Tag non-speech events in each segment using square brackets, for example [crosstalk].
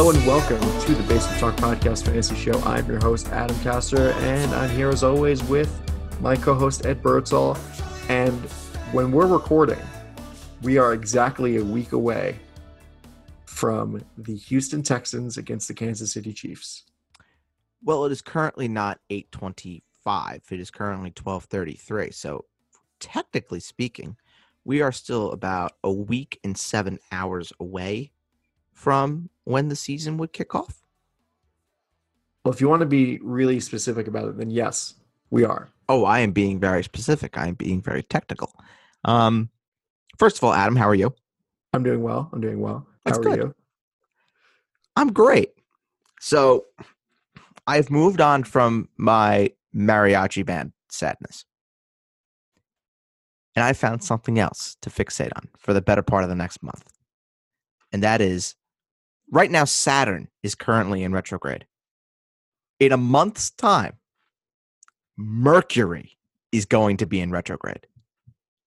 Hello and welcome to the Basement Talk Podcast Fantasy Show. I'm your host, Adam Castor, and I'm here as always with my co host, Ed Birdsall. And when we're recording, we are exactly a week away from the Houston Texans against the Kansas City Chiefs. Well, it is currently not 825. It is currently 1233. So technically speaking, we are still about a week and seven hours away from when the season would kick off. Well, if you want to be really specific about it, then yes, we are. Oh, I am being very specific. I am being very technical. Um, first of all, Adam, how are you? I'm doing well. I'm doing well. How are good. you? I'm great. So I've moved on from my mariachi band sadness. And I found something else to fixate on for the better part of the next month. And that is right now, Saturn is currently in retrograde. In a month's time, Mercury is going to be in retrograde.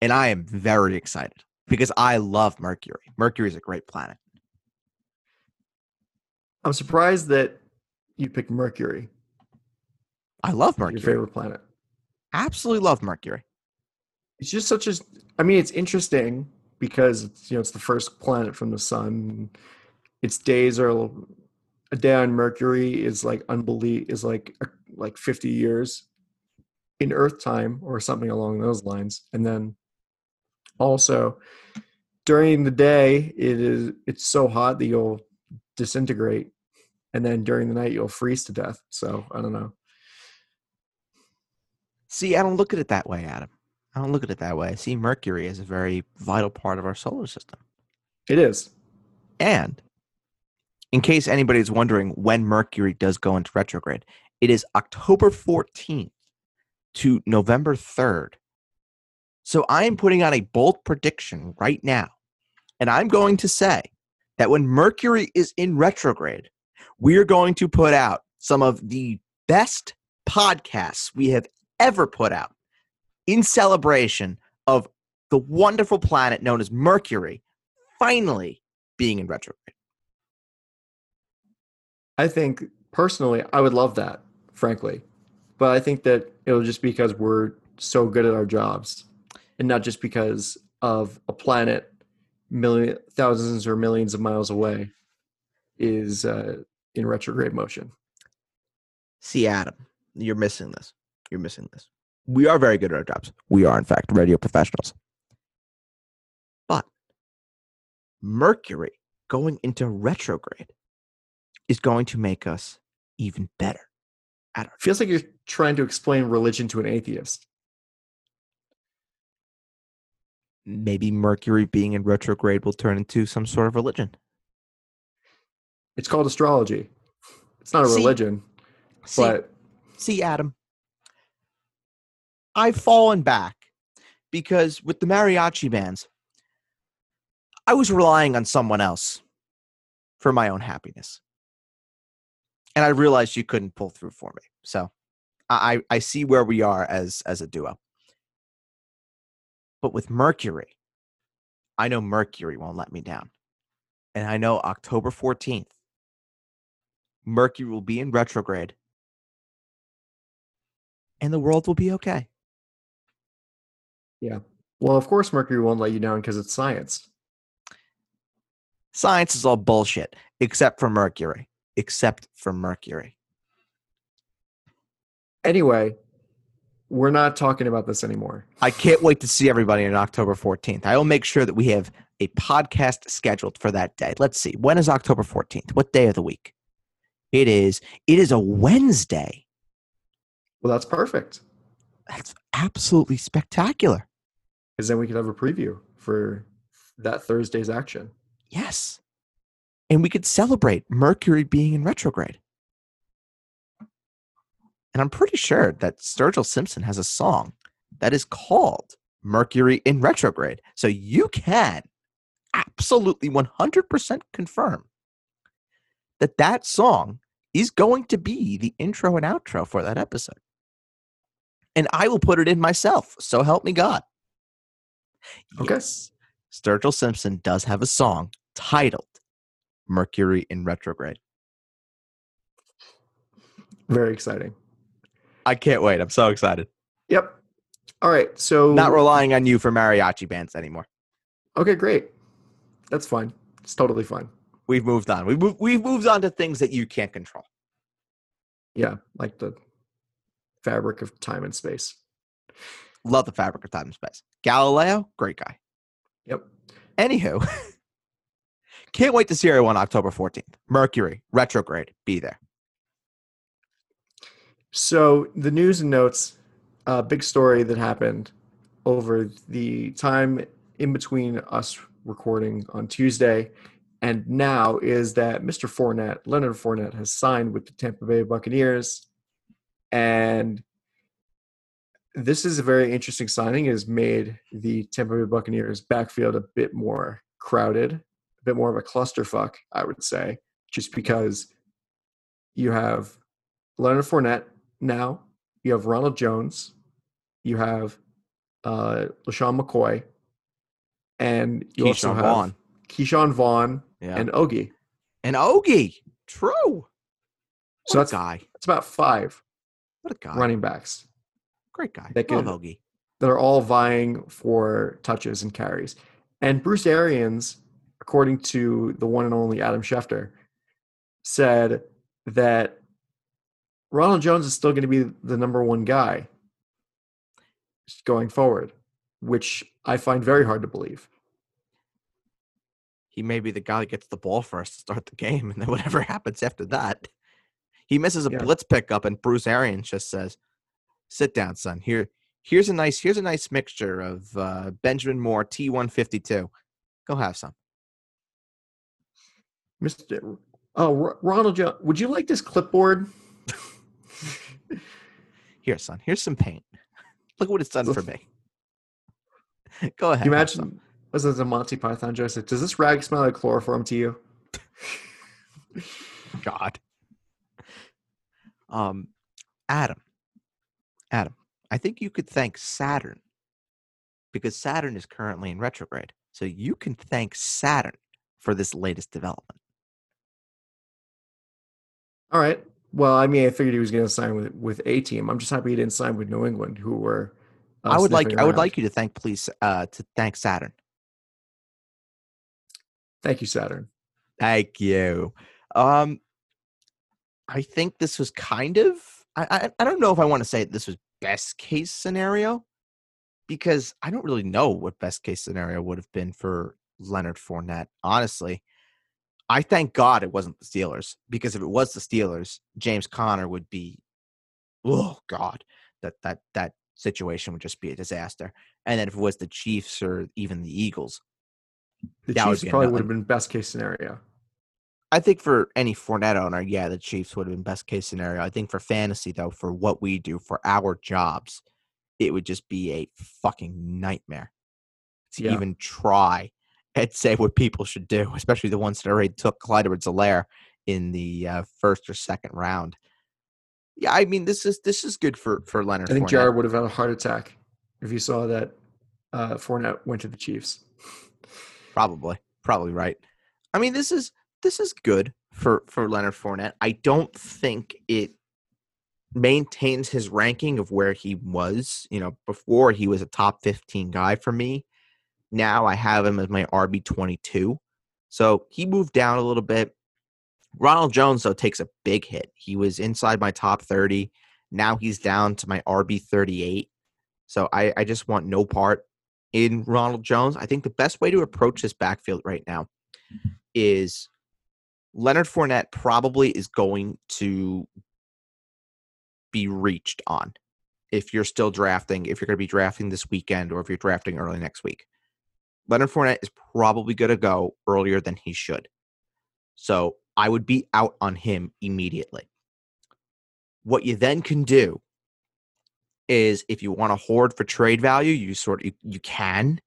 And I am very excited because I love Mercury. Mercury is a great planet. I'm surprised that you picked Mercury, I love Mercury. your favorite planet. Absolutely love Mercury. It's just such a. I mean, it's interesting because it's you know it's the first planet from the sun. Its days are a day on Mercury is like unbelie is like uh, like 50 years in Earth time or something along those lines, and then also during the day it is it's so hot that you'll disintegrate, and then during the night you'll freeze to death. So I don't know. See, I don't look at it that way, Adam. I don't look at it that way. I see Mercury as a very vital part of our solar system. It is. And in case anybody's wondering when Mercury does go into retrograde, it is October 14th to November 3rd. So I am putting out a bold prediction right now. And I'm going to say that when Mercury is in retrograde, we are going to put out some of the best podcasts we have ever put out in celebration of the wonderful planet known as Mercury finally being in retrograde. I think personally, I would love that, frankly. But I think that it'll just because we're so good at our jobs and not just because of a planet million thousands or millions of miles away is uh, in retrograde motion. See, Adam, you're missing this. You're missing this. We are very good at our jobs. We are, in fact, radio professionals. But Mercury going into retrograde is going to make us even better at our Feels like you're trying to explain religion to an atheist. maybe Mercury being in retrograde will turn into some sort of religion. It's called astrology. It's not a See- religion, See, but see, Adam, I've fallen back because with the mariachi bands, I was relying on someone else for my own happiness. And I realized you couldn't pull through for me. So I, I see where we are as as a duo. But with Mercury, I know Mercury won't let me down. And I know October 14th, Mercury will be in retrograde and the world will be okay. Yeah. Well, of course, Mercury won't let you down because it's science. Science is all bullshit, except for Mercury. Except for Mercury. Anyway, we're not talking about this anymore. I can't wait to see everybody on October 14th. I will make sure that we have a podcast scheduled for that day. Let's see. When is October 14th? What day of the week? It is it is a Wednesday. Well, that's perfect That's absolutely spectacular. because then we could have a preview for that Thursday's action. Yes. And we could celebrate Mercury being in retrograde. And I'm pretty sure that Sturgill Simpson has a song that is called Mercury in Retrograde. So you can absolutely 100% confirm that that song is going to be the intro and outro for that episode. And I will put it in myself. So help me God. Okay. Yes, Sturgill Simpson does have a song titled Mercury in retrograde. Very exciting. I can't wait. I'm so excited. Yep. All right. So Not relying on you for mariachi bands anymore. okay, great. That's fine. It's totally fine. We've moved on. We've moved, we've moved on to things that you can't control. Yeah, like the fabric of time and space. Love the fabric of time and space. Galileo, great guy. Yep. Anywho, [laughs] can't wait to see everyone October 14th. Mercury, retrograde, be there. So the news and notes, uh, big story that happened over the time in between us recording on Tuesday and now is that Mr. Fournette, Leonard Fournette, has signed with the Tampa Bay Buccaneers, and this is a very interesting signing. It has made the Tampa Bay Buccaneers backfield a bit more crowded, bit more of a clusterfuck, I would say, just because you have Leonard Fournette now, you have Ronald Jones, you have uh, LeSean McCoy, and you also Ke'Shawn have Vaughn. Ke'Shawn Vaughn Yeah. and Ogie. And Ogie. True. What So a that's guy. that's about five What a guy. running backs Great guy. that Love could- Ogie. that are all vying for touches and carries. And Bruce Arians, according to the one and only Adam Schefter, said that Ronald Jones is still going to be the number one guy going forward, which I find very hard to believe. He may be the guy that gets the ball first to start the game, and then whatever [laughs] happens after that. He misses a Yeah. blitz pickup, and Bruce Arians just says, "Sit down, son. Here, here's a nice, here's a nice mixture of uh, Benjamin Moore T152. Go have some." Mr. Oh, Ro- Ronald Jones, would you like this clipboard? Here, son. Here's some paint. [laughs] Look what it's done for me. [laughs] Go ahead. you imagine, was it a Monty Python joke? Does this rag smell like chloroform to you? [laughs] God. Um, Adam, Adam, I think you could thank Saturn because Saturn is currently in retrograde. So you can thank Saturn for this latest development. All right. Well, I mean, I figured he was going to sign with with a team. I'm just happy he didn't sign with New England, who were. uh, I would like sniffing I would like you to thank please uh to thank Saturn. Thank you, Saturn. Thank you. Um, I think this was kind of. I, I I don't know if I want to say this was best case scenario, because I don't really know what best case scenario would have been for Leonard Fournette. Honestly, I thank God it wasn't the Steelers because if it was the Steelers, James Conner would be. Oh God, that that that situation would just be a disaster. And then if it was the Chiefs or even the Eagles, The That would Chiefs be probably would have been best case scenario. I think for any Fournette owner, yeah, the Chiefs would have been best case scenario. I think for fantasy, though, for what we do for our jobs, it would just be a fucking nightmare to Yeah. even try and say what people should do, especially the ones that already took Clyde Edwards-Helaire in the uh, first or second round. Yeah, I mean, this is this is good for for Leonard. I think Fournette. Jared would have had a heart attack if you saw that uh, Fournette went to the Chiefs. Probably, probably right. I mean, this is this is good for for Leonard Fournette. I don't think it maintains his ranking of where he was. You know, before he was a top fifteen guy for me. Now I have him as my RB twenty two, so he moved down a little bit. Ronald Jones though takes a big hit. He was inside my top thirty. Now he's down to my RB thirty eight. So I, I just want no part in Ronald Jones. I think the best way to approach this backfield right now is Leonard Fournette probably is going to be reached on if you're still drafting, if you're going to be drafting this weekend or if you're drafting early next week. Leonard Fournette is probably going to go earlier than he should. So I would be out on him immediately. What you then can do is if you want to hoard for trade value, you sort of you, you can.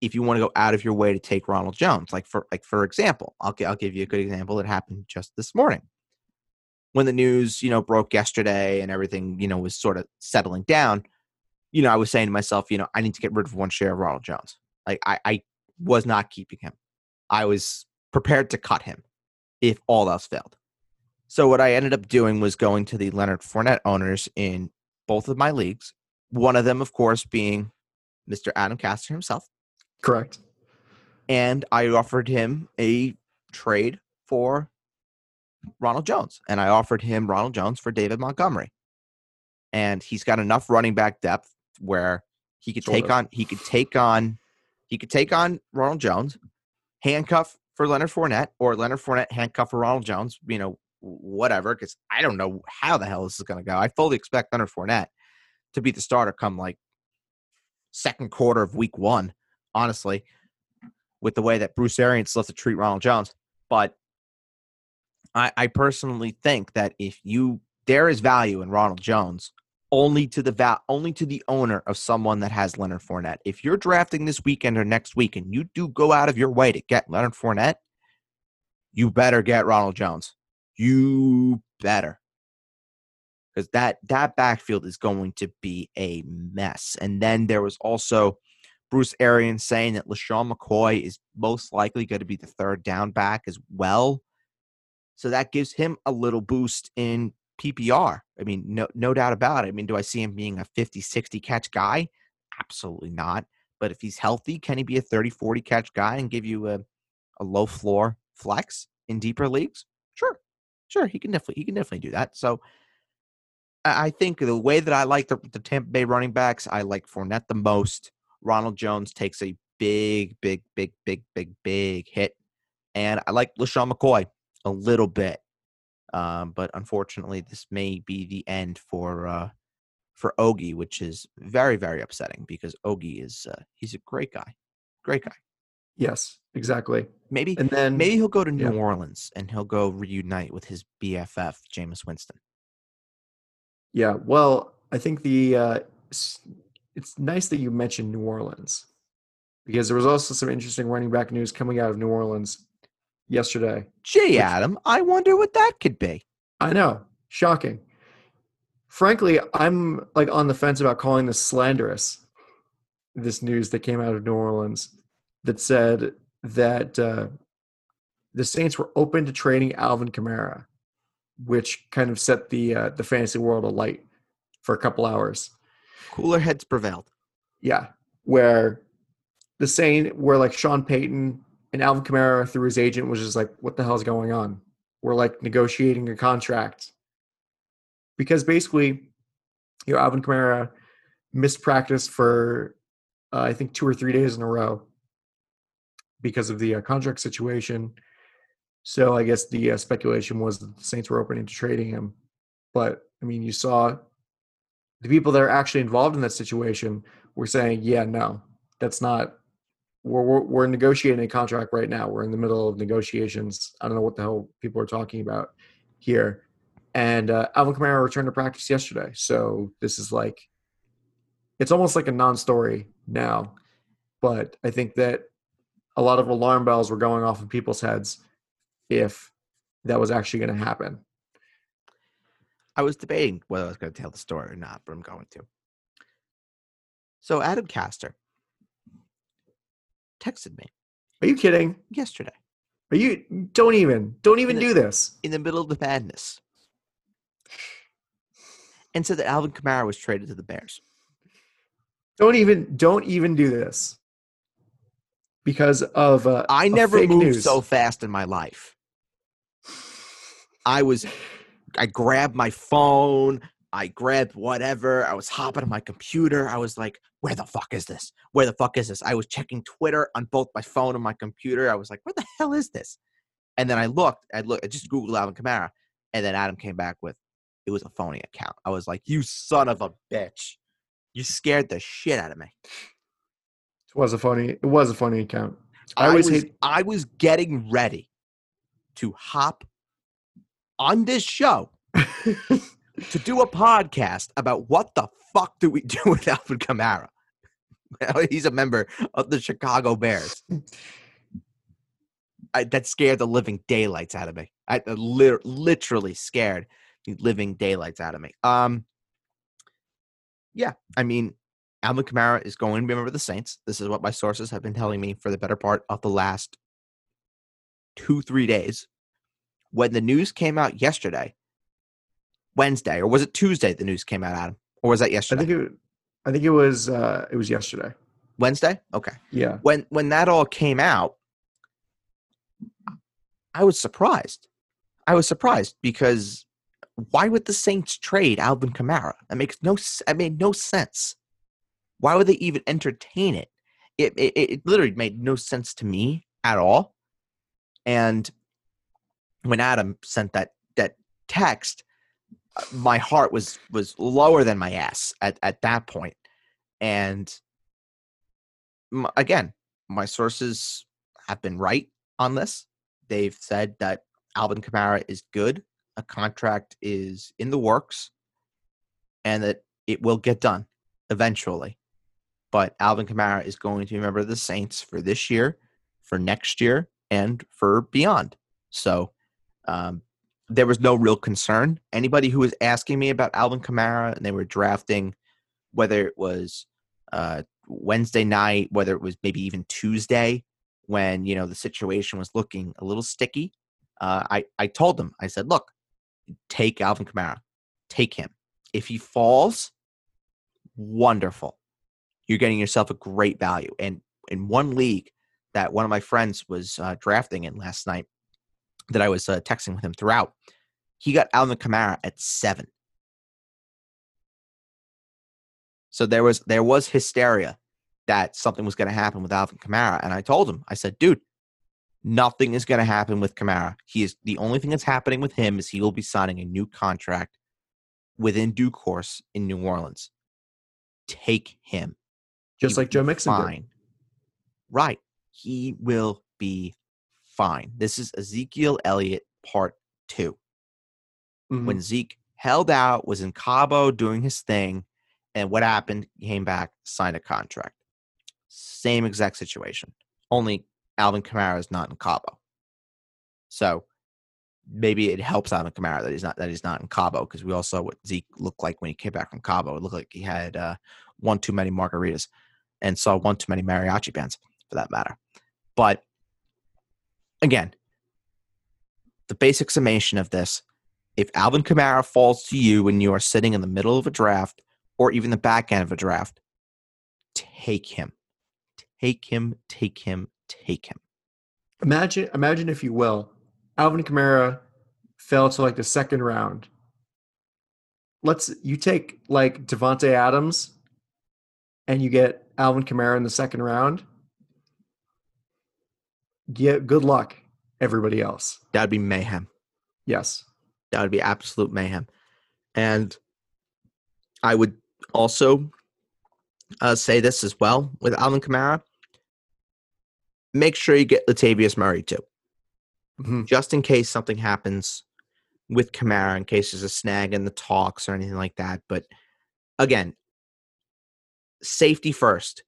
If you want to go out of your way to take Ronald Jones, like for like for example, I'll I'll give you a good example that happened just this morning. When the news, you know, broke yesterday and everything, you know, was sort of settling down, you know, I was saying to myself, you know, I need to get rid of one share of Ronald Jones. Like I, I was not keeping him. I was prepared to cut him. if all else failed. So what I ended up doing was going to the Leonard Fournette owners in both of my leagues. One of them, of course, being Mr. Adam Castor himself. Correct. And I offered him a trade for Ronald Jones. And I offered him Ronald Jones for David Montgomery. And he's got enough running back depth where he could Sort take of. on he could take on he could take on Ronald Jones, handcuff for Leonard Fournette, or Leonard Fournette handcuff for Ronald Jones, you know, whatever, because I don't know how the hell this is gonna go. I fully expect Leonard Fournette to be the starter come like second quarter of week one, honestly, with the way that Bruce Arians loves to treat Ronald Jones. But I, I personally think that if you there is value in Ronald Jones only to the va- only to the owner of someone that has Leonard Fournette. If you're drafting this weekend or next week and you do go out of your way to get Leonard Fournette, you better get Ronald Jones. You better. Because that that backfield is going to be a mess. And then there was also Bruce Arians saying that LeSean McCoy is most likely going to be the third down back as well. So that gives him a little boost in PPR. I mean, no no doubt about it. I mean, do I see him being a 50, 60 catch guy? Absolutely not. But if he's healthy, can he be a 30, 40 catch guy and give you a, a low floor flex in deeper leagues? Sure. Sure. He can definitely he can definitely do that. So I think the way that I like the, the Tampa Bay running backs, I like Fournette the most. Ronald Jones takes a big, big, big, big, big, big hit. And I like LeSean McCoy a little bit. Um, but unfortunately, this may be the end for uh, for Ogie, which is very very upsetting because Ogie is uh, he's a great guy, great guy. Yes, exactly. Maybe And then maybe he'll go to New yeah. Orleans and he'll go reunite with his BFF Jameis Winston. Yeah, well, I think the uh, it's nice that you mentioned New Orleans because there was also some interesting running back news coming out of New Orleans yesterday. Jay Which- Adam, I wonder what that could be. I know, shocking. Frankly, I'm like on the fence about calling this slanderous. This news that came out of New Orleans that said that uh, the Saints were open to trading Alvin Kamara, which kind of set the uh, the fantasy world alight for a couple hours. Cooler heads prevailed. Yeah, where the Saint, where like Sean Payton and Alvin Kamara through his agent was just like, "What the hell's going on?" We're like negotiating a contract because basically, you know, Alvin Kamara missed practice for uh, I think two or three days in a row because of the uh, contract situation. So I guess the uh, speculation was that the Saints were open to trading him, but I mean, you saw the people that are actually involved in that situation were saying, "Yeah, no, that's not. We're we're, we're negotiating a contract right now. We're in the middle of negotiations. I don't know what the hell people are talking about here." And uh, Alvin Kamara returned to practice yesterday, so this is like, it's almost like a non-story now. But I think that a lot of alarm bells were going off in people's heads if that was actually going to happen. I was debating whether I was going to tell the story or not, but I'm going to. So Adam Castor texted me Are you kidding? yesterday Are you? Don't even. Don't even the- do this. in the middle of the madness and said that Alvin Kamara was traded to the Bears. Don't even. Don't even do this. Because of uh, I never moved news. so fast in my life. I was, I grabbed my phone, I grabbed whatever, I was hopping on my computer. I was like, where the fuck is this? Where the fuck is this? I was checking Twitter on both my phone and my computer. I was like, where the hell is this? And then I looked, I looked, I just Googled Alvin Kamara, and then Adam came back with, it was a phony account. I was like, you son of a bitch. You scared the shit out of me. It was a funny. It was a funny account. I I, was hate- I was getting ready to hop on this show [laughs] to do a podcast about what the fuck do we [laughs] do with Alvin Kamara. He's a member of the Chicago Bears. I, that scared the living daylights out of me. I uh, lit- literally scared the living daylights out of me. Um, yeah, I mean, Alvin Kamara is going to be a member of the Saints. This is what my sources have been telling me for the better part of the last two, three days. when the news came out yesterday, Wednesday, or was it Tuesday? The news came out, Adam, or was that yesterday? I think it. I think it was. Uh, it was yesterday. Wednesday. Okay. Yeah. When when that all came out, I was surprised. I was surprised because why would the Saints trade Alvin Kamara? That makes no. It made no sense. Why would they even entertain it? It it, it literally made no sense to me at all. And when Adam sent that that text, my heart was was lower than my ass at at that. And m- again, my sources have been right on this. They've said that Alvin Kamara is good, a contract is in the works, and that it will get done eventually. But Alvin Kamara is going to be a member of the Saints for this year, for next year, and for beyond. So um, there was no real concern. Anybody who was asking me about Alvin Kamara and they were drafting, whether it was uh, Wednesday night, whether it was maybe even Tuesday, when you know the situation was looking a little sticky, uh, I I told them I said, look, take Alvin Kamara, take him. If he falls, wonderful. You're getting yourself a great value. And in one league that one of my friends was uh, drafting in last night, that I was uh, texting with him throughout, he got Alvin Kamara at seven. So there was there was hysteria that something was going to happen with Alvin Kamara, and I told him, I said, dude, nothing is going to happen with Kamara. He is the only thing that's happening with him is he will be signing a new contract within due course in New Orleans. Take him. Just He like Joe Mixon did. fine. Right. He will be fine. This is Ezekiel Elliott part 2 Mhm. when Zeke held out, was in Cabo doing his thing, and what happened? He came back, signed a contract. Same exact situation. Only Alvin Kamara is not in Cabo. So maybe it helps Alvin Kamara that he's not that he's not in Cabo because we all saw what Zeke looked like when he came back from Cabo. It looked like he had uh, one too many margaritas and saw one too many mariachi bands for that matter. But again, the basic summation of this if Alvin Kamara falls to you when you are sitting in the middle of a draft or even the back end of a draft, take him. Take him, take him, take him. Imagine, imagine if you will, Alvin Kamara fell to like the second round. Let's you take like Davante Adams, and you get Alvin Kamara in the second round. Yeah, good luck, everybody else. That would be mayhem. Yes. That would be absolute mayhem. And I would also uh, say this as well with Alvin Kamara. Make sure you get Latavius Murray too. Mhm. just in case something happens with Kamara, in case there's a snag in the talks or anything like that. But again, safety first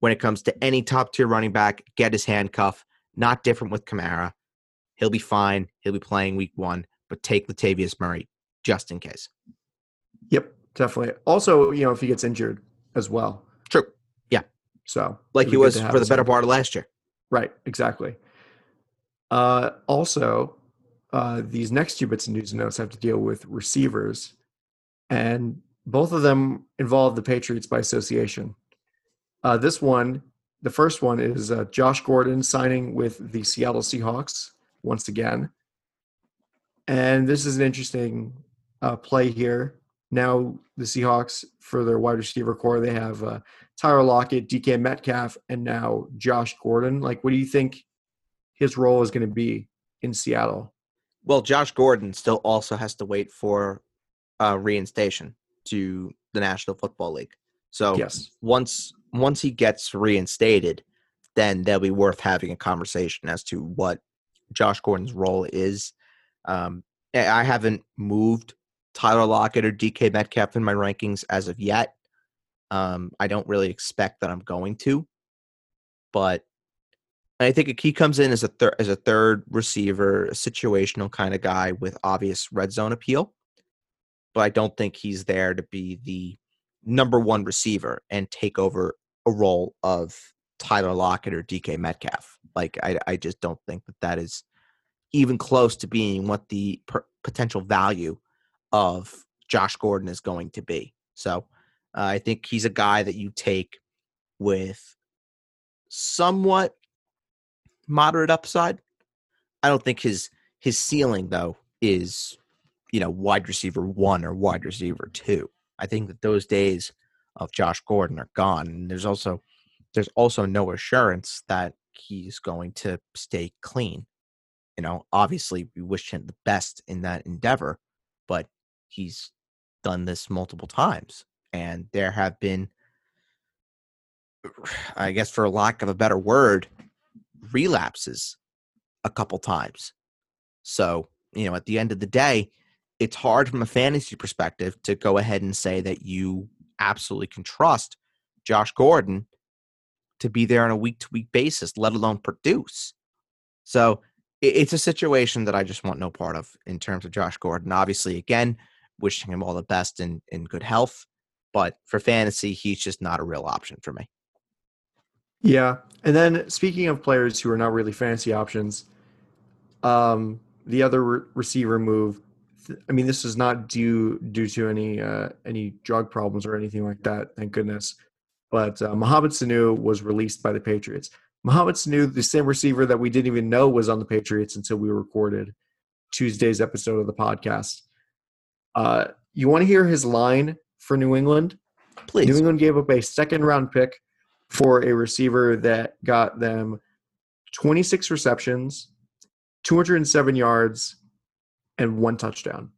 when it comes to any top tier running back. Get his handcuff. Not different with Kamara. He'll be fine. He'll be playing week one, but take Latavius Murray just in case. Yep, definitely. Also, you know, if he gets injured as well. True. Yeah. So Like he was for the better part of last year. Right, exactly. Uh, also, uh, these next two bits of news and notes have to deal with receivers, and both of them involve the Patriots by association. Uh, this one, the first one is uh, Josh Gordon signing with the Seattle Seahawks once again, and this is an interesting uh, play here. Now the Seahawks for their wide receiver corps, they have uh, Tyler Lockett, DK Metcalf, and now Josh Gordon. Like, what do you think his role is going to be in Seattle? Well, Josh Gordon still also has to wait for uh, reinstation to the National Football League. So Yes. once once he gets reinstated, then they'll be worth having a conversation as to what Josh Gordon's role is. Um, I haven't moved Tyler Lockett or DK Metcalf in my rankings as of yet. Um, I don't really expect that I'm going to, but I think he comes in as a third as a third receiver, a situational kind of guy with obvious red zone appeal. But I don't think he's there to be the number one receiver and take over a role of Tyler Lockett or DK Metcalf. Like I, I just don't think that that is even close to being what the per- potential value of Josh Gordon is going to be. So uh, I think he's a guy that you take with somewhat moderate upside. I don't think his his ceiling though is you know wide receiver one or wide receiver two. I think that those days of Josh Gordon are gone. And there's also there's also no assurance that he's going to stay clean. You know, obviously we wish him the best in that endeavor, but he's done this multiple times. And there have been I guess for lack of a better word, relapses a couple times. So, you know, at the end of the day, it's hard from a fantasy perspective to go ahead and say that you absolutely can trust Josh Gordon to be there on a week to week basis, let alone produce. So it's a situation that I just want no part of in terms of Josh Gordon. Obviously, again, wishing him all the best in, in good health. But for fantasy, he's just not a real option for me. Yeah. And then speaking of players who are not really fantasy options, um, the other re- receiver move I mean, this is not due due to any uh, any drug problems or anything like that. Thank goodness. But uh, Mohamed Sanu was released by the Patriots. Mohamed Sanu, the same receiver that we didn't even know was on the Patriots until we recorded Tuesday's episode of the podcast. Uh, you want to hear his line for New England? Please. New England gave up a second round pick for a receiver that got them 26 receptions, 207 yards, and one touchdown.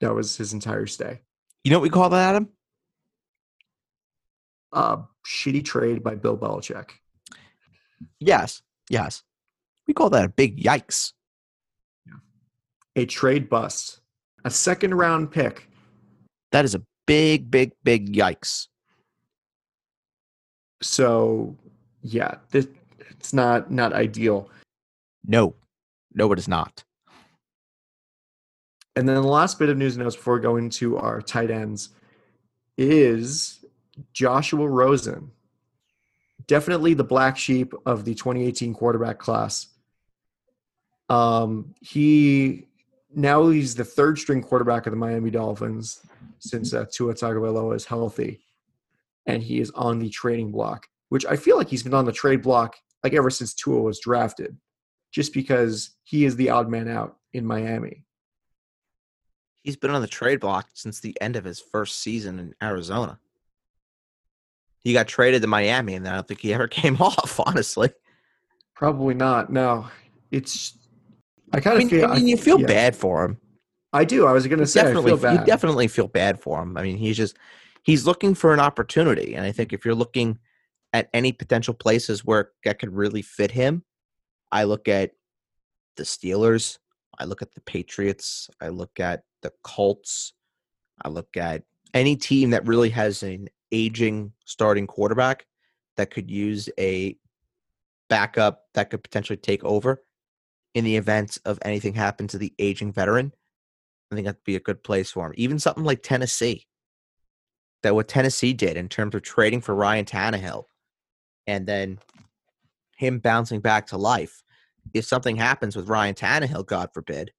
That was his entire stay. You know what we call that, Adam? Uh, shitty trade by Bill Belichick. Yes, yes. We call that a big yikes. A trade bust. A second round pick. That is a big, big, big yikes. So, yeah, this, it's not not ideal. No, no, it is not. And then the last bit of news notes before going to our tight ends is Joshua Rosen. Definitely the black sheep of the 2018 quarterback class. Um, he now he's the third string quarterback of the Miami Dolphins since uh, Tua Tagovailoa is healthy, and he is on the trading block, which I feel like he's been on the trade block like ever since Tua was drafted, just because he is the odd man out in Miami. He's been on the trade block since the end of his first season in Arizona. He got traded to Miami, and I don't think he ever [laughs] came off. Honestly, probably not. No, it's. I kind I mean, of feel. I mean, you feel yeah. bad for him. I do. I was going to say. I definitely, feel bad. you definitely feel bad for him. I mean, he's just he's looking for an opportunity, and I think if you're looking at any potential places where that could really fit him, I look at the Steelers. I look at the Patriots. I look at the Colts. I look at any team that really has an aging starting quarterback that could use a backup that could potentially take over in the event of anything happen to the aging veteran. I think that'd be a good place for him. Even something like Tennessee, that what Tennessee did in terms of trading for Ryan Tannehill and then him bouncing back to life. If something happens with Ryan Tannehill, God forbid,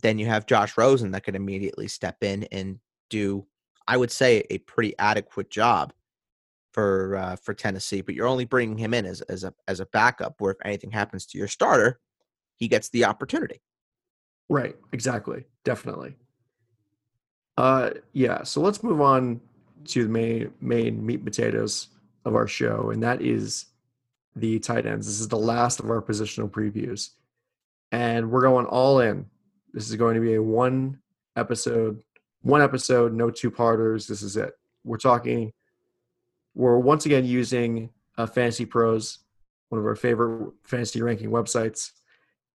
then you have Josh Rosen that could immediately step in and do, I would say, a pretty adequate job for uh, for Tennessee. But you're only bringing him in as as a as a backup, where if anything happens to your starter, he gets the opportunity. Right. Exactly. Definitely. Uh, yeah. So let's move on to the main main meat potatoes of our show, and that is the tight ends. This is the last of our positional previews, and we're going all in. This is going to be a one episode, one episode, no two parters. This is it. We're talking. We're once again using uh, Fantasy Pros, one of our favorite fantasy ranking websites,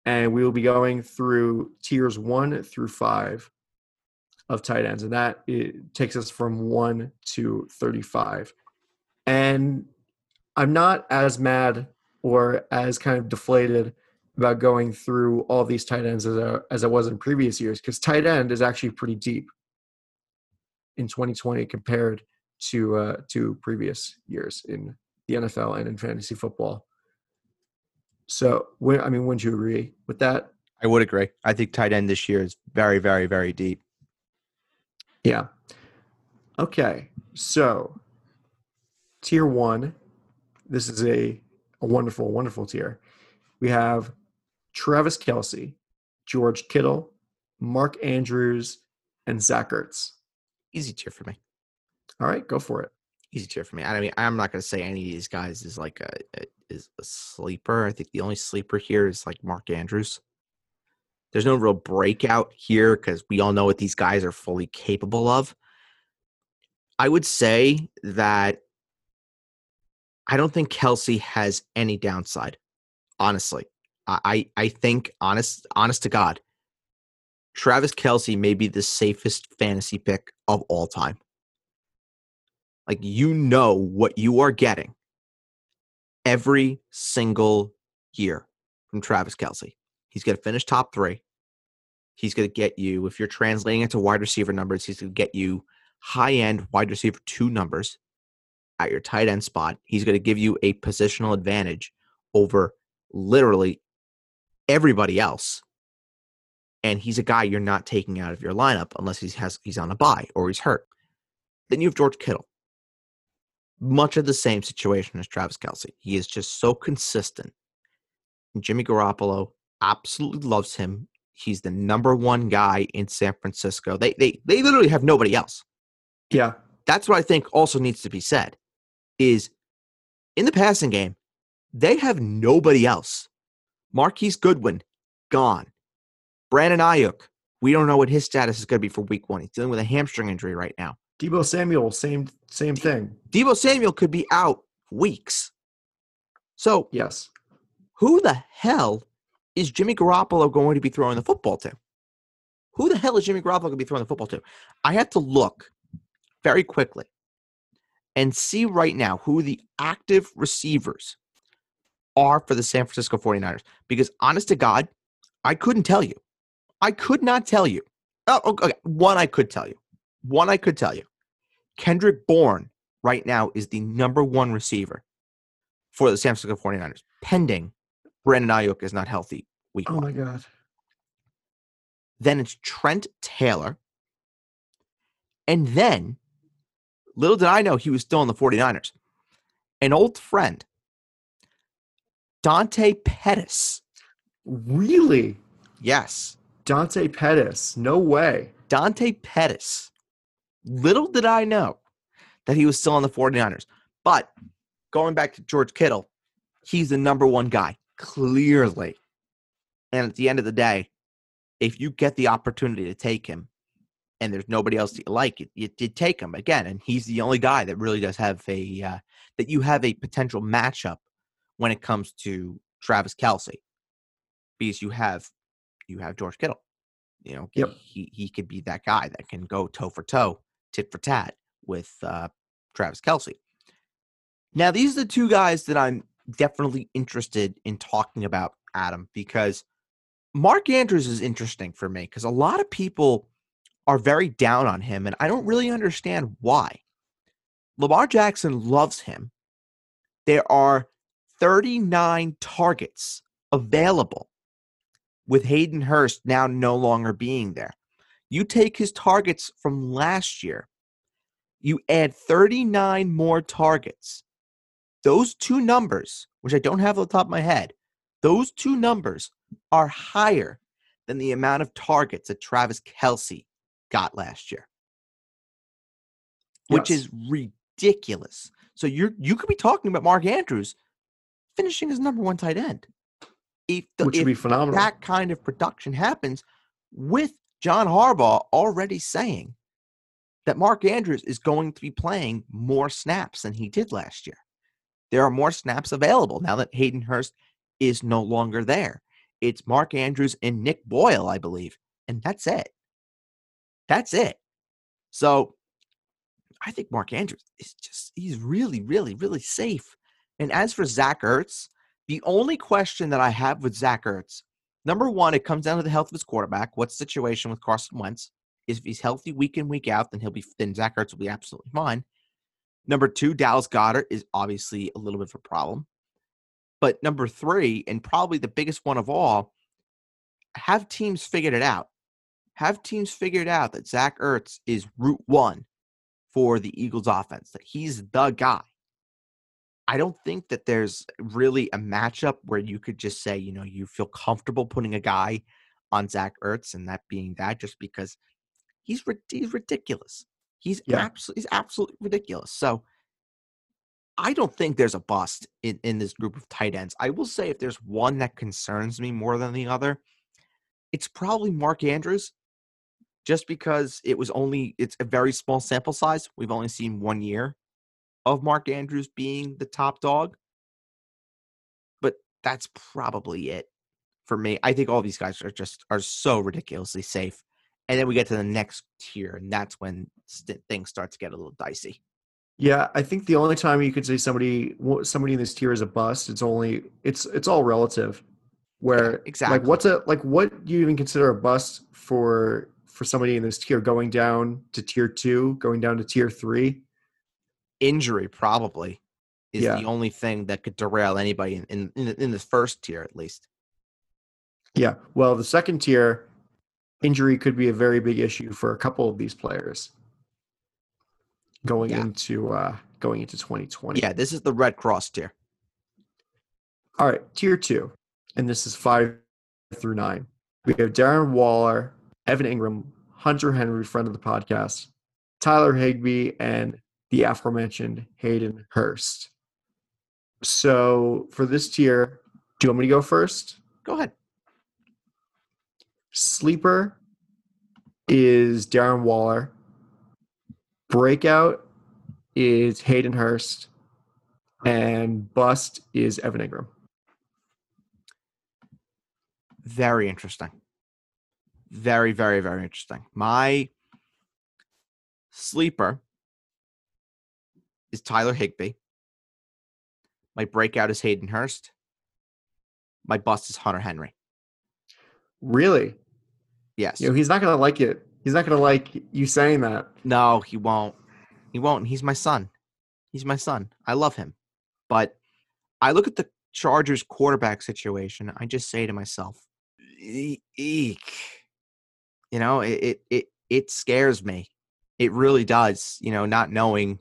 and we will be going through tiers one through five of tight ends, and that it takes us from one to thirty-five. And I'm not as mad or as kind of deflated about going through all these tight ends as I, as I was in previous years because tight end is actually pretty deep in 2020 compared to uh, to previous years in the NFL and in fantasy football. So, when, I mean, wouldn't you agree with that? I would agree. I think tight end this year is very, very, very deep. Yeah. Okay. So, tier one, this is a, a wonderful, wonderful tier. We have Travis Kelce, George Kittle, Mark Andrews, and Zach Ertz. Easy tier for me. All right, go for it. Easy tier for me. I mean, I'm not going to say any of these guys is like a, a is a sleeper. I think the only sleeper here is like Mark Andrews. There's no real breakout here because we all know what these guys are fully capable of. I would say that I don't think Kelce has any downside. Honestly, I I think honest honest to God, Travis Kelce may be the safest fantasy pick of all time. Like you know what you are getting every single year from Travis Kelce. He's going to finish top three. He's going to get you, if you're translating it to wide receiver numbers, he's going to get you high end wide receiver two numbers at your tight end spot. He's going to give you a positional advantage over literally everybody else. And he's a guy you're not taking out of your lineup unless he has he's on a bye or he's hurt. Then you have George Kittle. Much of the same situation as Travis Kelce. He is just so consistent. Jimmy Garoppolo absolutely loves him. He's the number one guy in San Francisco. They they they literally have nobody else. Yeah. That's what I think also needs to be said is in the passing game, they have nobody else. Marquise Goodwin, gone. Brandon Aiyuk, we don't know what his status is going to be for week one. He's dealing with a hamstring injury right now. Deebo Samuel, same same thing. Deebo Samuel could be out weeks. So Yes. who the hell is Jimmy Garoppolo going to be throwing the football to? Who the hell is Jimmy Garoppolo going to be throwing the football to? I have to look very quickly and see right now who the active receivers are for the San Francisco 49ers. Because honest to God, I couldn't tell you. I could not tell you. Oh, oh, okay. One I could tell you. One I could tell you. Kendrick Bourne right now is the number one receiver for the San Francisco 49ers, pending Brandon Aiyuk is not healthy week Oh one. my god. Then it's Trent Taylor. And then, little did I know he was still in the 49ers. An old friend, Dante Pettis. Really? Yes, Dante Pettis. No way. Dante Pettis. Little did I know that he was still on the 49ers. But going back to George Kittle, he's the number one guy, clearly. And at the end of the day, if you get the opportunity to take him and there's nobody else that you like, you, you, you take him again. And he's the only guy that really does have a, uh, that you have a potential matchup when it comes to Travis Kelce. Because you have, you have George Kittle. You know, Yep. he, he could be that guy that can go toe for toe, tit for tat with uh, Travis Kelce. Now, these are the two guys that I'm definitely interested in talking about, Adam, because Mark Andrews is interesting for me because a lot of people are very down on him, and I don't really understand why. Lamar Jackson loves him. There are 39 targets available with Hayden Hurst now no longer being there. You take his targets from last year, you add 39 more targets. Those two numbers, which I don't have on the top of my head, those two numbers are higher than the amount of targets that Travis Kelce got last year, which Yes. is ridiculous. So you're you could be talking about Mark Andrews finishing as number one tight end. If the, Which would be phenomenal. that kind of production happens with John Harbaugh already saying that Mark Andrews is going to be playing more snaps than he did last year. There are more snaps available now that Hayden Hurst is no longer there. It's Mark Andrews and Nick Boyle, I believe, and that's it. That's it. So I think Mark Andrews is just, he's really, really, really safe. And as for Zach Ertz, the only question that I have with Zach Ertz, number one, it comes down to the health of his quarterback. What's the situation with Carson Wentz? If he's healthy week in, week out, then he'll be then Zach Ertz will be absolutely fine. Number two, Dallas Goedert is obviously a little bit of a problem. But number three, and probably the biggest one of all, have teams figured it out. Have teams figured out that Zach Ertz is route one for the Eagles offense, that he's the guy. I don't think that there's really a matchup where you could just say, you know, you feel comfortable putting a guy on Zach Ertz and that being that just because he's he's ridiculous. He's Yeah. absolutely he's absolutely ridiculous. So I don't think there's a bust in, in this group of tight ends. I will say if there's one that concerns me more than the other, it's probably Mark Andrews. Just because it was only it's a very small sample size. We've only seen one year of Mark Andrews being the top dog. But that's probably it for me. I think all these guys are just are so ridiculously safe. And then we get to the next tier, and that's when st- things start to get a little dicey. Yeah, I think the only time you could say somebody somebody in this tier is a bust, it's only it's it's all relative. Where exactly. like what's a like what do you even consider a bust for for somebody in this tier going down to tier two, going down to tier three? Injury probably is Yeah. the only thing that could derail anybody in in, in, in this first tier at least. Yeah. Well, the second tier, injury could be a very big issue for a couple of these players going Yeah. into uh going into 2020. Yeah, this is the Red Cross tier. All right, tier two, and this is five through nine. We have Darren Waller, Evan Engram, Hunter Henry, friend of the podcast, Tyler Higbee, and the aforementioned Hayden Hurst. So for this tier, do you want me to go first? Go ahead. Sleeper is Darren Waller. Breakout is Hayden Hurst. And bust is Evan Engram. Very interesting. Very, very, very interesting. My sleeper is Tyler Higbee. My breakout is Hayden Hurst. My bust is Hunter Henry. Really? Yes. You know, he's not gonna like it. He's not gonna like you saying that. No, he won't. He won't. He's my son. He's my son. I love him. But I look at the Chargers quarterback situation. I just say to myself, "E- eek. You know, it, it it it scares me. It really does. You know, not knowing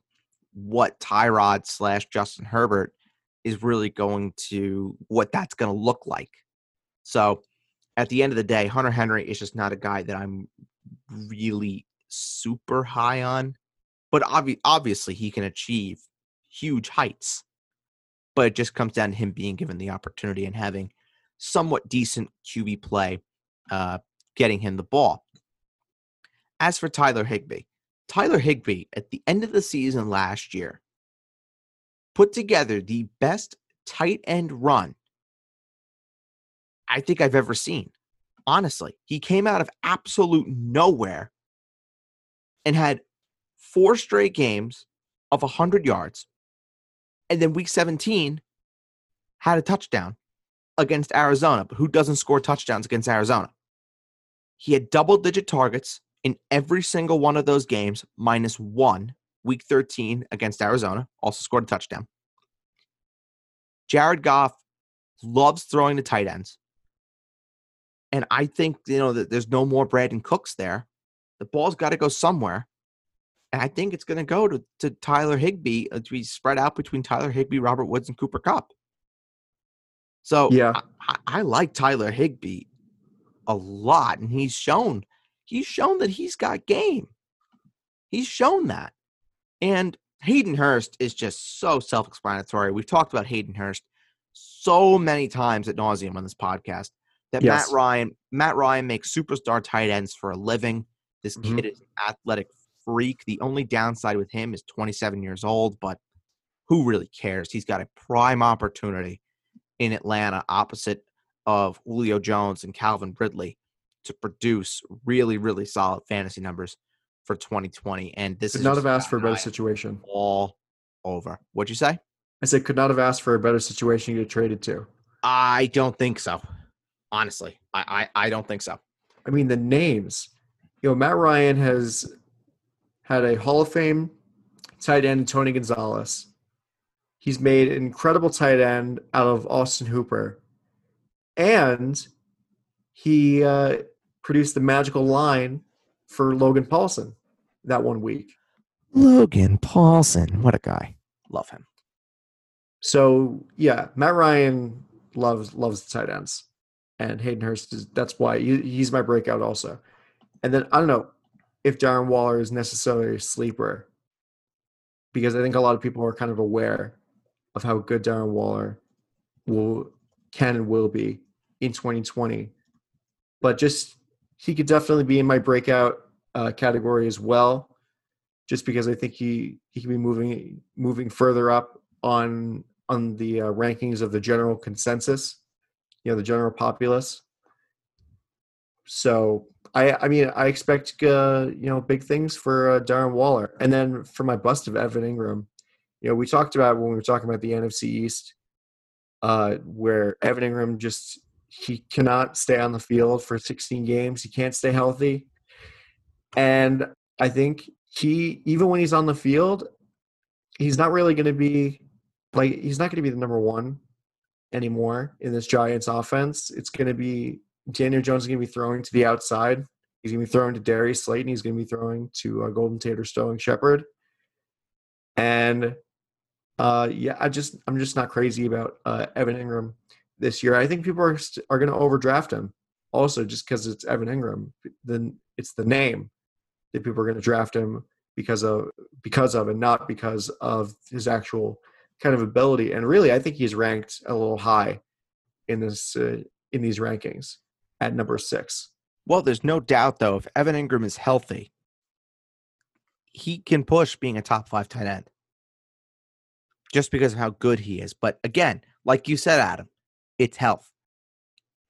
what Tyrod slash Justin Herbert is really going to what that's going to look like. So, at the end of the day, Hunter Henry is just not a guy that I'm really super high on, but obvi- obviously he can achieve huge heights. But it just comes down to him being given the opportunity and having somewhat decent QB play, uh, getting him the ball. As for Tyler Higbee, Tyler Higbee at the end of the season last year put together the best tight end run I think I've ever seen. Honestly, he came out of absolute nowhere and had four straight games of 100 yards. And then week 17 had a touchdown against Arizona. But who doesn't score touchdowns against Arizona? He had double digit targets in every single one of those games, minus one. Week 13 against Arizona, also scored a touchdown. Jared Goff loves throwing the tight ends. And I think, you know, that there's no more Brandin Cooks there. The ball's got to go somewhere. And I think it's going to go to, to Tyler Higbee uh, to be spread out between Tyler Higbee, Robert Woods, and Cooper Kupp. So Yeah. I, I, I like Tyler Higbee a lot. And he's shown, he's shown that he's got game. He's shown that. And Hayden Hurst is just so self explanatory. We've talked about Hayden Hurst so many times at nauseum on this podcast that Yes. Matt Ryan, Matt Ryan makes superstar tight ends for a living. This Mhm. kid is an athletic freak. The only downside with him is 27 years old, but who really cares? He's got a prime opportunity in Atlanta opposite of Julio Jones and Calvin Ridley to produce really, really solid fantasy numbers for 2020. And this Could is not have asked for a better situation. all over. What'd you say? I said could not have asked for a better situation to get traded to. I don't think so. Honestly, I, I, I don't think so. I mean, the names. You know, Matt Ryan has had a Hall of Fame tight end, Tony Gonzalez. He's made an incredible tight end out of Austin Hooper, and he uh, produced the magical line for Logan Paulsen that one week. Logan Paulsen, what a guy! Love him. So yeah, Matt Ryan loves loves the tight ends, and Hayden Hurst is that's why he, he's my breakout also. And then I don't know if Darren Waller is necessarily a sleeper because I think a lot of people are kind of aware of how good Darren Waller will can and will be in 2020. But just he could definitely be in my breakout uh, category as well, just because I think he he can be moving moving further up on on the uh, rankings of the general consensus, you know, the general populace. So I I mean I expect uh, you know big things for uh, Darren Waller, and then for my bust of Evan Engram, you know we talked about when we were talking about the NFC East, uh, where Evan Engram just he cannot stay on the field for 16 games. He can't stay healthy, and I think he even when he's on the field, he's not really going to be like he's not going to be the number one anymore in this Giants offense. It's going to be Daniel Jones is going to be throwing to the outside. He's going to be throwing to Darius Slayton. He's going to be throwing to uh, Golden Tater Sterling Shepard. And uh, yeah, I just I'm just not crazy about uh, Evan Engram this year. I think people are are going to overdraft him. Also, just because it's Evan Engram, then it's the name that people are going to draft him because of because of, and not because of his actual kind of ability. And really, I think he's ranked a little high in this uh, in these rankings at number six. Well, there's no doubt though, if Evan Engram is healthy, he can push being a top five tight end just because of how good he is. But again, like you said, Adam, it's health.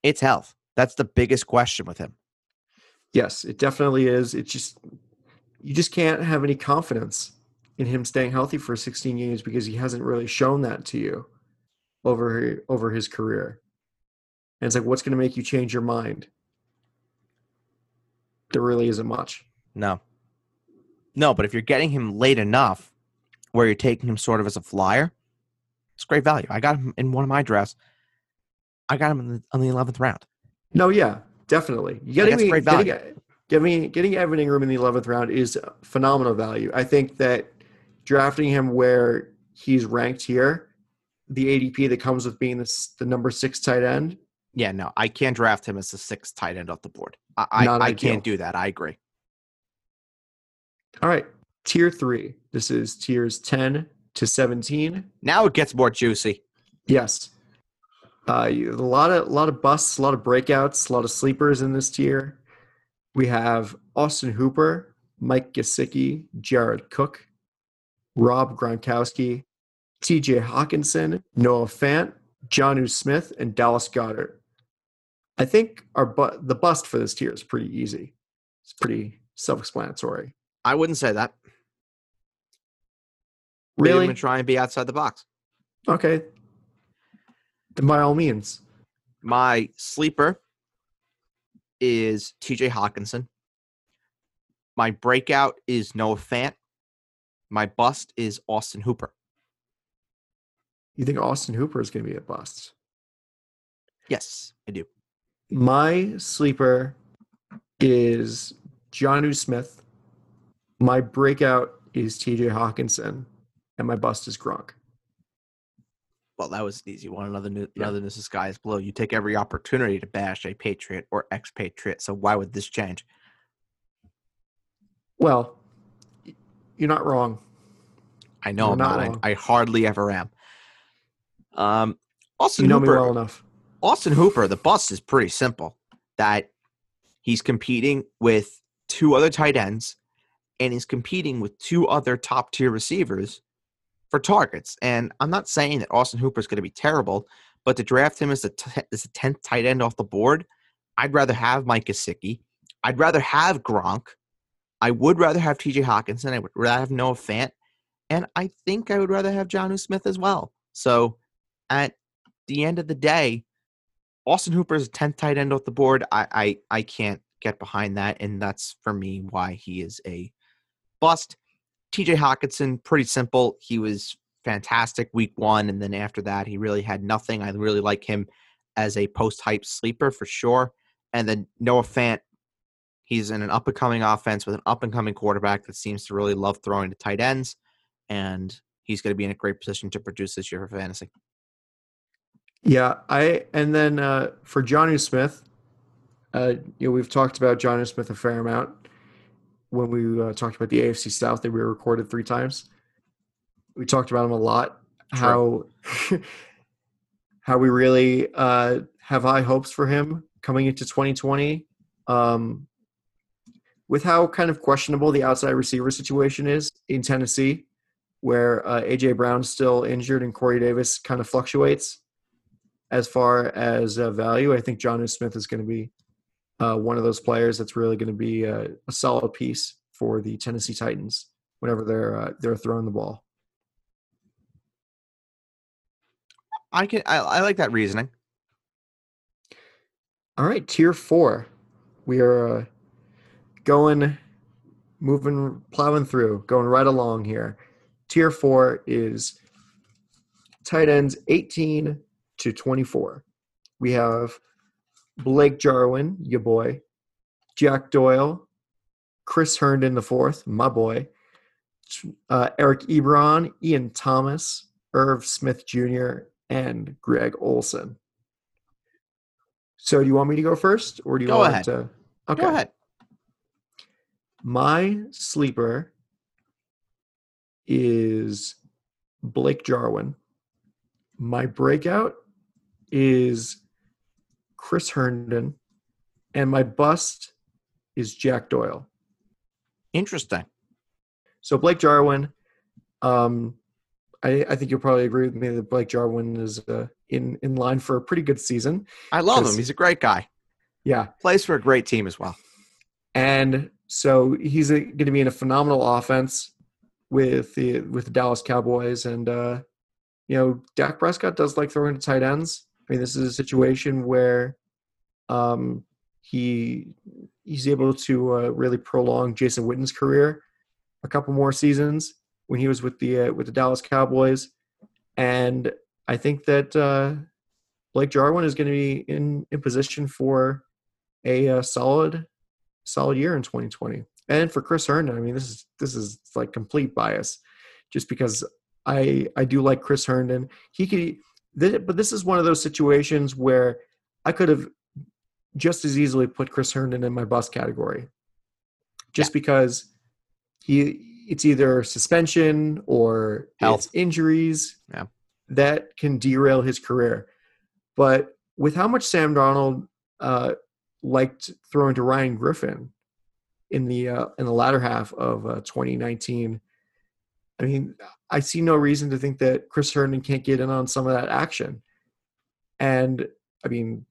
It's health. That's the biggest question with him. Yes, it definitely is. It just you just can't have any confidence in him staying healthy for 16 games because he hasn't really shown that to you over over his career. And it's like, what's going to make you change your mind? There really isn't much. No. No, but if you're getting him late enough where you're taking him sort of as a flyer, it's great value. I got him in one of my drafts. I got him in the, on the 11th round. No, yeah, definitely. Getting that's me, great value. getting, getting, getting Evan Engram in the 11th round is phenomenal value. I think that drafting him where he's ranked here, the ADP that comes with being this, the number six tight end, Yeah, no, I can't draft him as the sixth tight end off the board. I, I, I can't do that. I agree. All right, tier three. This is tiers 10 to 17. Now it gets more juicy. Yes. Uh, a lot of a lot of busts, a lot of breakouts, a lot of sleepers in this tier. We have Austin Hooper, Mike Gesicki, Jared Cook, Rob Gronkowski, T.J. Hockenson, Noah Fant, Jonnu Smith, and Dallas Goedert. I think our bu- the bust for this tier is pretty easy. It's pretty self-explanatory. I wouldn't say that. We didn't Really? try and be outside the box. Okay. By all means. My sleeper is TJ Hockenson. My breakout is Noah Fant. My bust is Austin Hooper. You think Austin Hooper is going to be a bust? Yes, I do. My sleeper is Jonnu Smith. My breakout is TJ Hockenson. And my bust is Gronk. Well, that was an easy one. Another, Yeah. another this is sky is blue. You take every opportunity to bash a patriot or expatriate. So why would this change? Well, you're not wrong. I know You're I'm not. I, I hardly ever am. Um, Austin You know Hooper. me well enough. Austin Hooper, the bust is pretty simple. That he's competing with two other tight ends, and he's competing with two other top tier receivers for targets. And I'm not saying that Austin Hooper is going to be terrible, but to draft him as a t- as a tenth tight end off the board, I'd rather have Mike Gesicki. I'd rather have Gronk. I would rather have T.J. Hockenson. I would rather have Noah Fant, and I think I would rather have Jonnu Smith as well. So, at the end of the day, Austin Hooper is a 10th tight end off the board. I, I I can't get behind that, and that's for me why he is a bust. TJ Hockenson, pretty simple. He was fantastic week one, and then after that, he really had nothing. I really like him as a post hype sleeper for sure. And then Noah Fant, he's in an up and coming offense with an up and coming quarterback that seems to really love throwing to tight ends, and he's going to be in a great position to produce this year for fantasy. Yeah, I and then uh, for Johnny Smith, uh, you know we've talked about Johnny Smith a fair amount when we uh, talked about the AFC South that we recorded three times. We talked about him a lot. How how we really uh, have high hopes for him coming into 2020. Um, with how kind of questionable the outside receiver situation is in Tennessee, where uh, AJ Brown's still injured and Corey Davis kind of fluctuates as far as uh, value. I think Jonnu Smith is going to be uh, one of those players that's really going to be a, a, solid piece for the Tennessee Titans whenever they're uh, they're throwing the ball. I can I, I like that reasoning. All right, tier four. We are uh, going, moving, plowing through, going right along here. Tier four is tight ends 18 to 24. We have Blake Jarwin, your boy, Jack Doyle, Chris Herndon the fourth, my boy, uh, Eric Ebron, Ian Thomas, Irv Smith Jr., and Greg Olsen. So, do you want me to go first, or do you go want ahead. to? Okay. Go ahead. My sleeper is Blake Jarwin. My breakout is Chris Herndon, and my bust is Jack Doyle. Interesting. So Blake Jarwin, um, I, I, think you'll probably agree with me that Blake Jarwin is uh, in in line for a pretty good season. I love him. He's a great guy. Yeah, plays for a great team as well. And so he's going to be in a phenomenal offense with the with the Dallas Cowboys, and uh, you know Dak Prescott does like throwing to tight ends. I mean, this is a situation where um, he he's able to uh, really prolong Jason Witten's career a couple more seasons when he was with the uh, with the Dallas Cowboys, and I think that uh, Blake Jarwin is going to be in in position for a, uh, solid solid year in 2020. And for Chris Herndon, I mean, this is this is like complete bias, just because I I do like Chris Herndon. He could but this is one of those situations where I could have just as easily put Chris Herndon in my bust category, just yeah. because he it's either suspension or Health. it's injuries yeah. that can derail his career. But with how much Sam Darnold uh, liked throwing to Ryan Griffin in the uh, in the latter half of uh, 2019 I mean, I see no reason to think that Chris Herndon can't get in on some of that action. And I mean,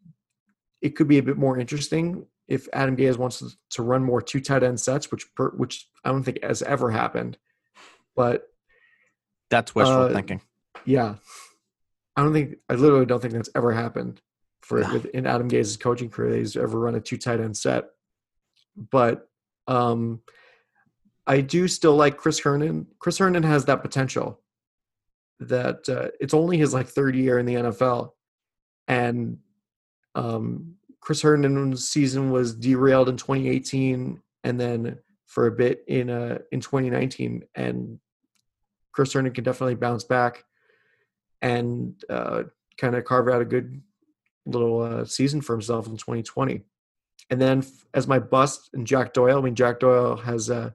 it could be a bit more interesting if Adam Gase wants to run more two tight end sets, which per, which I don't think has ever happened. But that's wishful uh, thinking. Yeah, I don't think I literally don't think that's ever happened for no. in Adam Gase's coaching career. He's ever run a two tight end set. But um, I do still like Chris Herndon. Chris Herndon has that potential that uh, it's only his like third year in the NFL, and um, Chris Herndon's season was derailed in 2018, and then for a bit in uh, in 2019, and Chris Herndon can definitely bounce back and uh, kind of carve out a good little uh, season for himself in 2020. And then as my bust and Jack Doyle, I mean Jack Doyle has uh,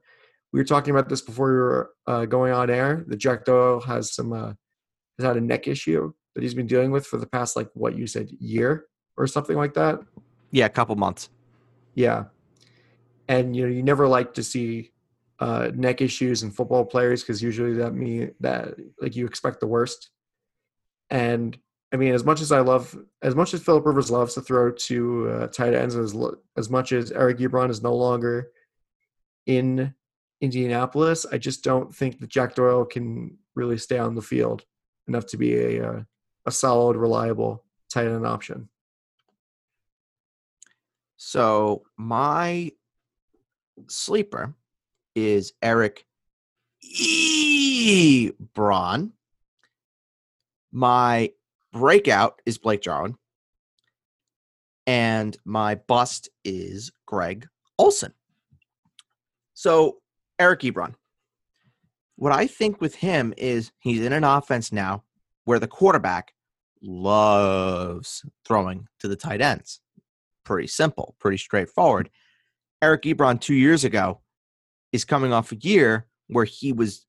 we were talking about this before we were uh, going on air. The Jack Doyle has some uh, has had a neck issue that he's been dealing with for the past like what you said year or something like that. Yeah, a couple months. Yeah, and you know you never like to see uh, neck issues in football players because usually that mean that like you expect the worst. And I mean, as much as I love, as much as Philip Rivers loves to throw to uh, tight ends, as as much as Eric Ebron is no longer in Indianapolis. I just don't think that Jack Doyle can really stay on the field enough to be a a, uh, a solid, reliable tight end option. So my sleeper is Eric Ebron. My breakout is Blake Jarwin. And my bust is Greg Olsen. So, Eric Ebron. What I think with him is he's in an offense now where the quarterback loves throwing to the tight ends. Pretty simple, pretty straightforward. Eric Ebron two years ago is coming off a year where he was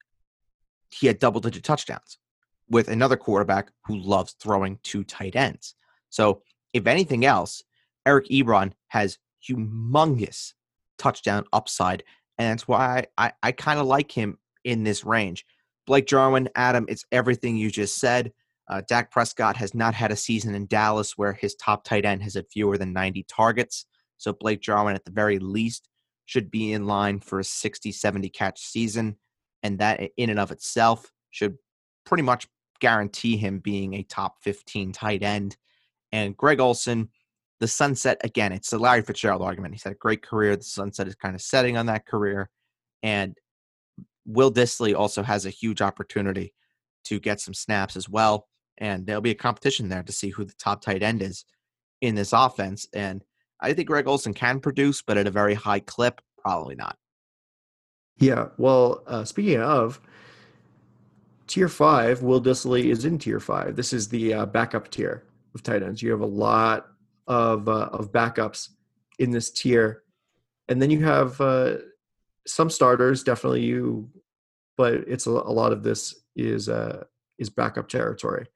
he had double digit touchdowns with another quarterback who loves throwing to tight ends. So if anything else, Eric Ebron has humongous touchdown upside, and that's why I, I, kind of like him in this range. Blake Jarwin, Adam, it's everything you just said. Uh, Dak Prescott has not had a season in Dallas where his top tight end has had fewer than 90 targets. So Blake Jarwin, at the very least, should be in line for a 60, 70 catch season. And that in and of itself should pretty much guarantee him being a top 15 tight end. And Greg Olsen, the sunset, again, it's the Larry Fitzgerald argument. He's had a great career. The sunset is kind of setting on that career. And Will Dissly also has a huge opportunity to get some snaps as well. And there'll be a competition there to see who the top tight end is in this offense. And I think Greg Olsen can produce, but at a very high clip, probably not. Yeah. Well, uh, speaking of tier five, Will Dissly is in tier five. This is the uh, backup tier of tight ends. You have a lot of uh, of backups in this tier, and then you have uh, some starters. Definitely you, but it's a, a lot of this is uh, is backup territory.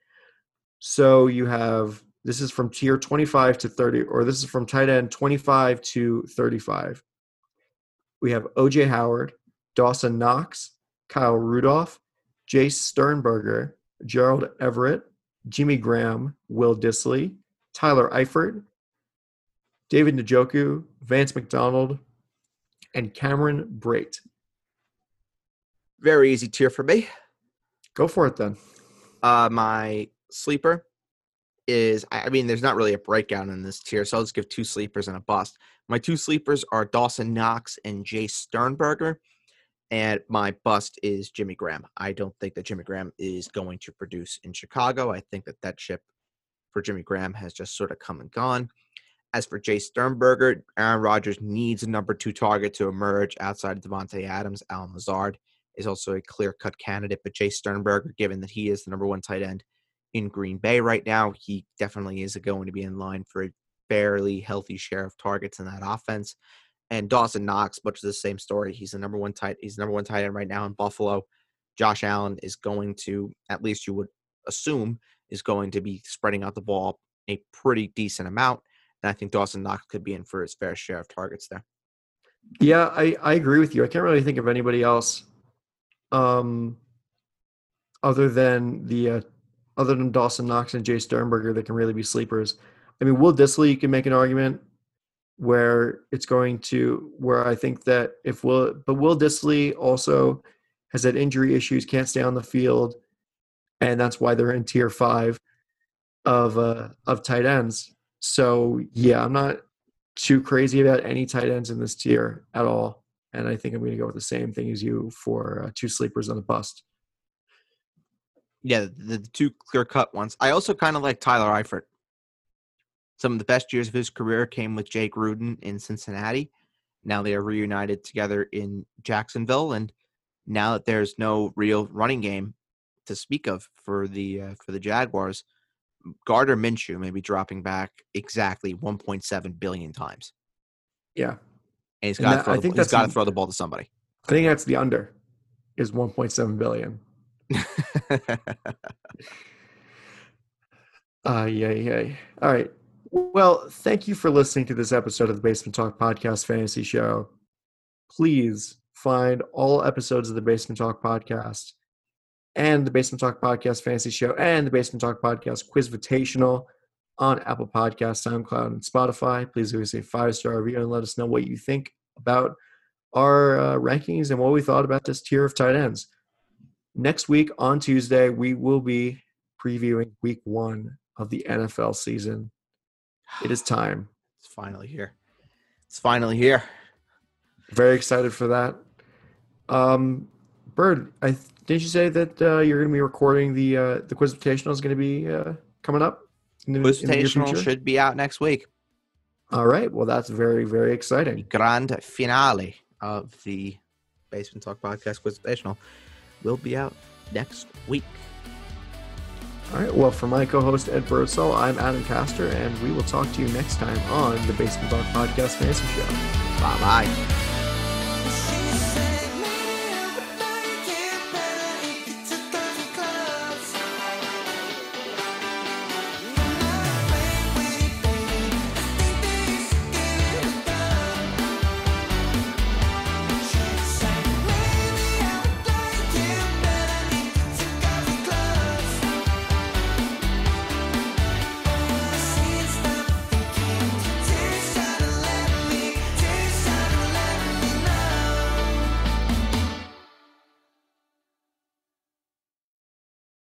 So you have this is from tier 25 to 30, or this is from tight end 25 to 35. We have OJ Howard, Dawson Knox, Kyle Rudolph, Jace Sternberger, Gerald Everett, Jimmy Graham, Will Dissly, Tyler Eifert, David Njoku, Vance McDonald, and Cameron Brate. Very easy tier for me. Go for it then. Uh, my sleeper is I mean, there's not really a breakdown in this tier, so I'll just give two sleepers and a bust. My two sleepers are Dawson Knox and Jay Sternberger. And my bust is Jimmy Graham. I don't think that Jimmy Graham is going to produce in Chicago. I think that that ship for Jimmy Graham has just sort of come and gone. As for Jay Sternberger, Aaron Rodgers needs a number two target to emerge outside of Davante Adams. Allen Lazard is also a clear cut candidate, but Jay Sternberger, given that he is the number one tight end in Green Bay right now, he definitely is going to be in line for a fairly healthy share of targets in that offense. And Dawson Knox, much of the same story. He's the number one tight. He's number one tight end right now in Buffalo. Josh Allen is going to, at least you would assume, is going to be spreading out the ball a pretty decent amount. And I think Dawson Knox could be in for his fair share of targets there. Yeah, I, I agree with you. I can't really think of anybody else um, other than the uh, other than Dawson Knox and Jay Sternberger that can really be sleepers. I mean, Will Dissly, you can make an argument where it's going to where I think that if Will but Will Dissly also has had injury issues, can't stay on the field, and that's why they're in tier five of uh of tight ends. So yeah, I'm not too crazy about any tight ends in this tier at all. And I think I'm going to go with the same thing as you for uh, two sleepers on the bust. Yeah, the, the two clear cut ones. I also kind of like Tyler Eifert. Some of the best years of his career came with Jay Gruden in Cincinnati. Now they are reunited together in Jacksonville, and now that there's no real running game to speak of for the uh, for the Jaguars, Gardner Minshew may be dropping back exactly 1.7 billion times. Yeah, and he's got to throw, I think he's that's got to throw the ball to somebody. I think that's the under is 1.7 billion. [laughs] Uh, yeah, yeah. All right. Well, thank you for listening to this episode of the Basement Talk Podcast Fantasy Show. Please find all episodes of the Basement Talk Podcast and the Basement Talk Podcast Fantasy Show and the Basement Talk Podcast Quiz Quizvitational on Apple Podcasts, SoundCloud, and Spotify. Please leave us a five star review and let us know what you think about our uh, rankings and what we thought about this tier of tight ends. Next week on Tuesday, we will be previewing week one of the NFL season. It is time. [sighs] It's finally here. It's finally here. Very excited for that. Um, Bird, I didn't you say that uh, you're going to be recording the uh, the quiz invitational is going to be uh, coming up? In the, in the Quizitational should be out next week. All right. Well, that's very very exciting. grand finale of the Basement Talk Podcast Quizitational will be out next week. All right. Well, for my co-host Ed Birdsall, I'm Adam Castor, and we will talk to you next time on the Basement Talk Podcast Fantasy Show. Bye bye.